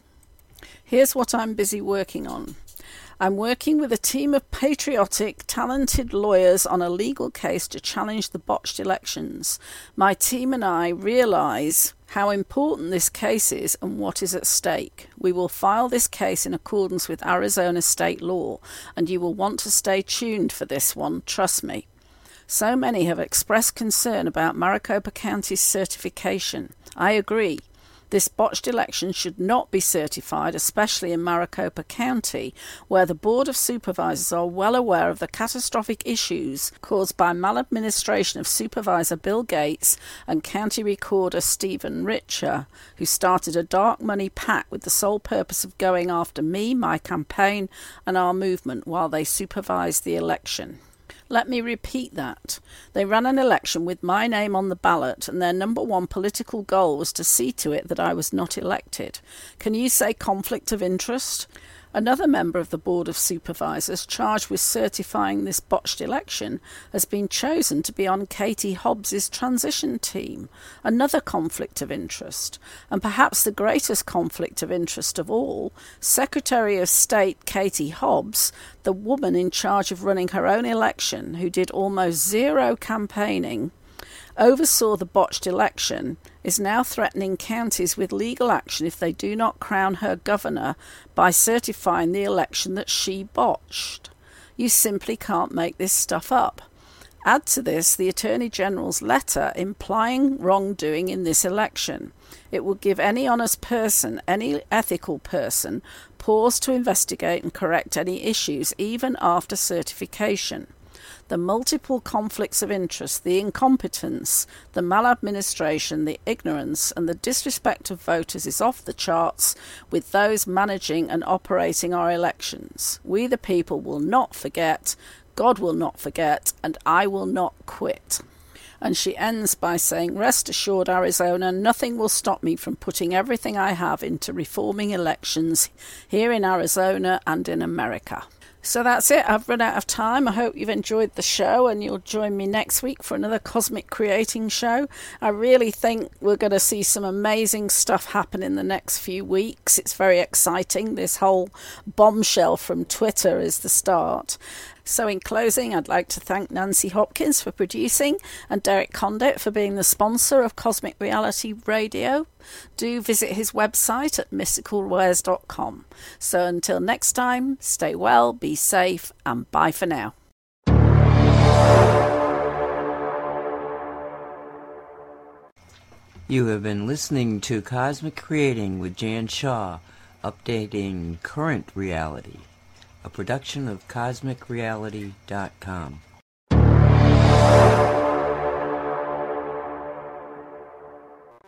Here's what I'm busy working on. I'm working with a team of patriotic, talented lawyers on a legal case to challenge the botched elections. My team and I realise how important this case is and what is at stake. We will file this case in accordance with Arizona state law, and you will want to stay tuned for this one, trust me. So many have expressed concern about Maricopa County's certification. I agree. This botched election should not be certified, especially in Maricopa County, where the Board of Supervisors are well aware of the catastrophic issues caused by maladministration of Supervisor Bill Gates and County Recorder Stephen Richer, who started a dark money pact with the sole purpose of going after me, my campaign, and our movement while they supervised the election. Let me repeat that. They ran an election with my name on the ballot, and their number one political goal was to see to it that I was not elected. Can you say conflict of interest? Another member of the Board of Supervisors charged with certifying this botched election has been chosen to be on Katie Hobbs's transition team. Another conflict of interest. And perhaps the greatest conflict of interest of all, Secretary of State Katie Hobbs, the woman in charge of running her own election, who did almost zero campaigning oversaw the botched election, is now threatening counties with legal action if they do not crown her governor by certifying the election that she botched. You simply can't make this stuff up. Add to this the Attorney General's letter implying wrongdoing in this election. It will give any honest person, any ethical person, pause to investigate and correct any issues even after certification the multiple conflicts of interest, the incompetence, the maladministration, the ignorance, and the disrespect of voters is off the charts with those managing and operating our elections. We, the people, will not forget, God will not forget, and I will not quit. And she ends by saying, Rest assured, Arizona, nothing will stop me from putting everything I have into reforming elections here in Arizona and in America. So that's it. I've run out of time. I hope you've enjoyed the show and you'll join me next week for another Cosmic Creating show. I really think we're going to see some amazing stuff happen in the next few weeks. It's very exciting. This whole bombshell from Twitter is the start. So, in closing, I'd like to thank Nancy Hopkins for producing and Derek Condit for being the sponsor of Cosmic Reality Radio. Do visit his website at mysticalwares.com. So, until next time, stay well, be safe, and bye for now. You have been listening to Cosmic Creating with Jan Shaw, updating current reality a production of CosmicReality.com.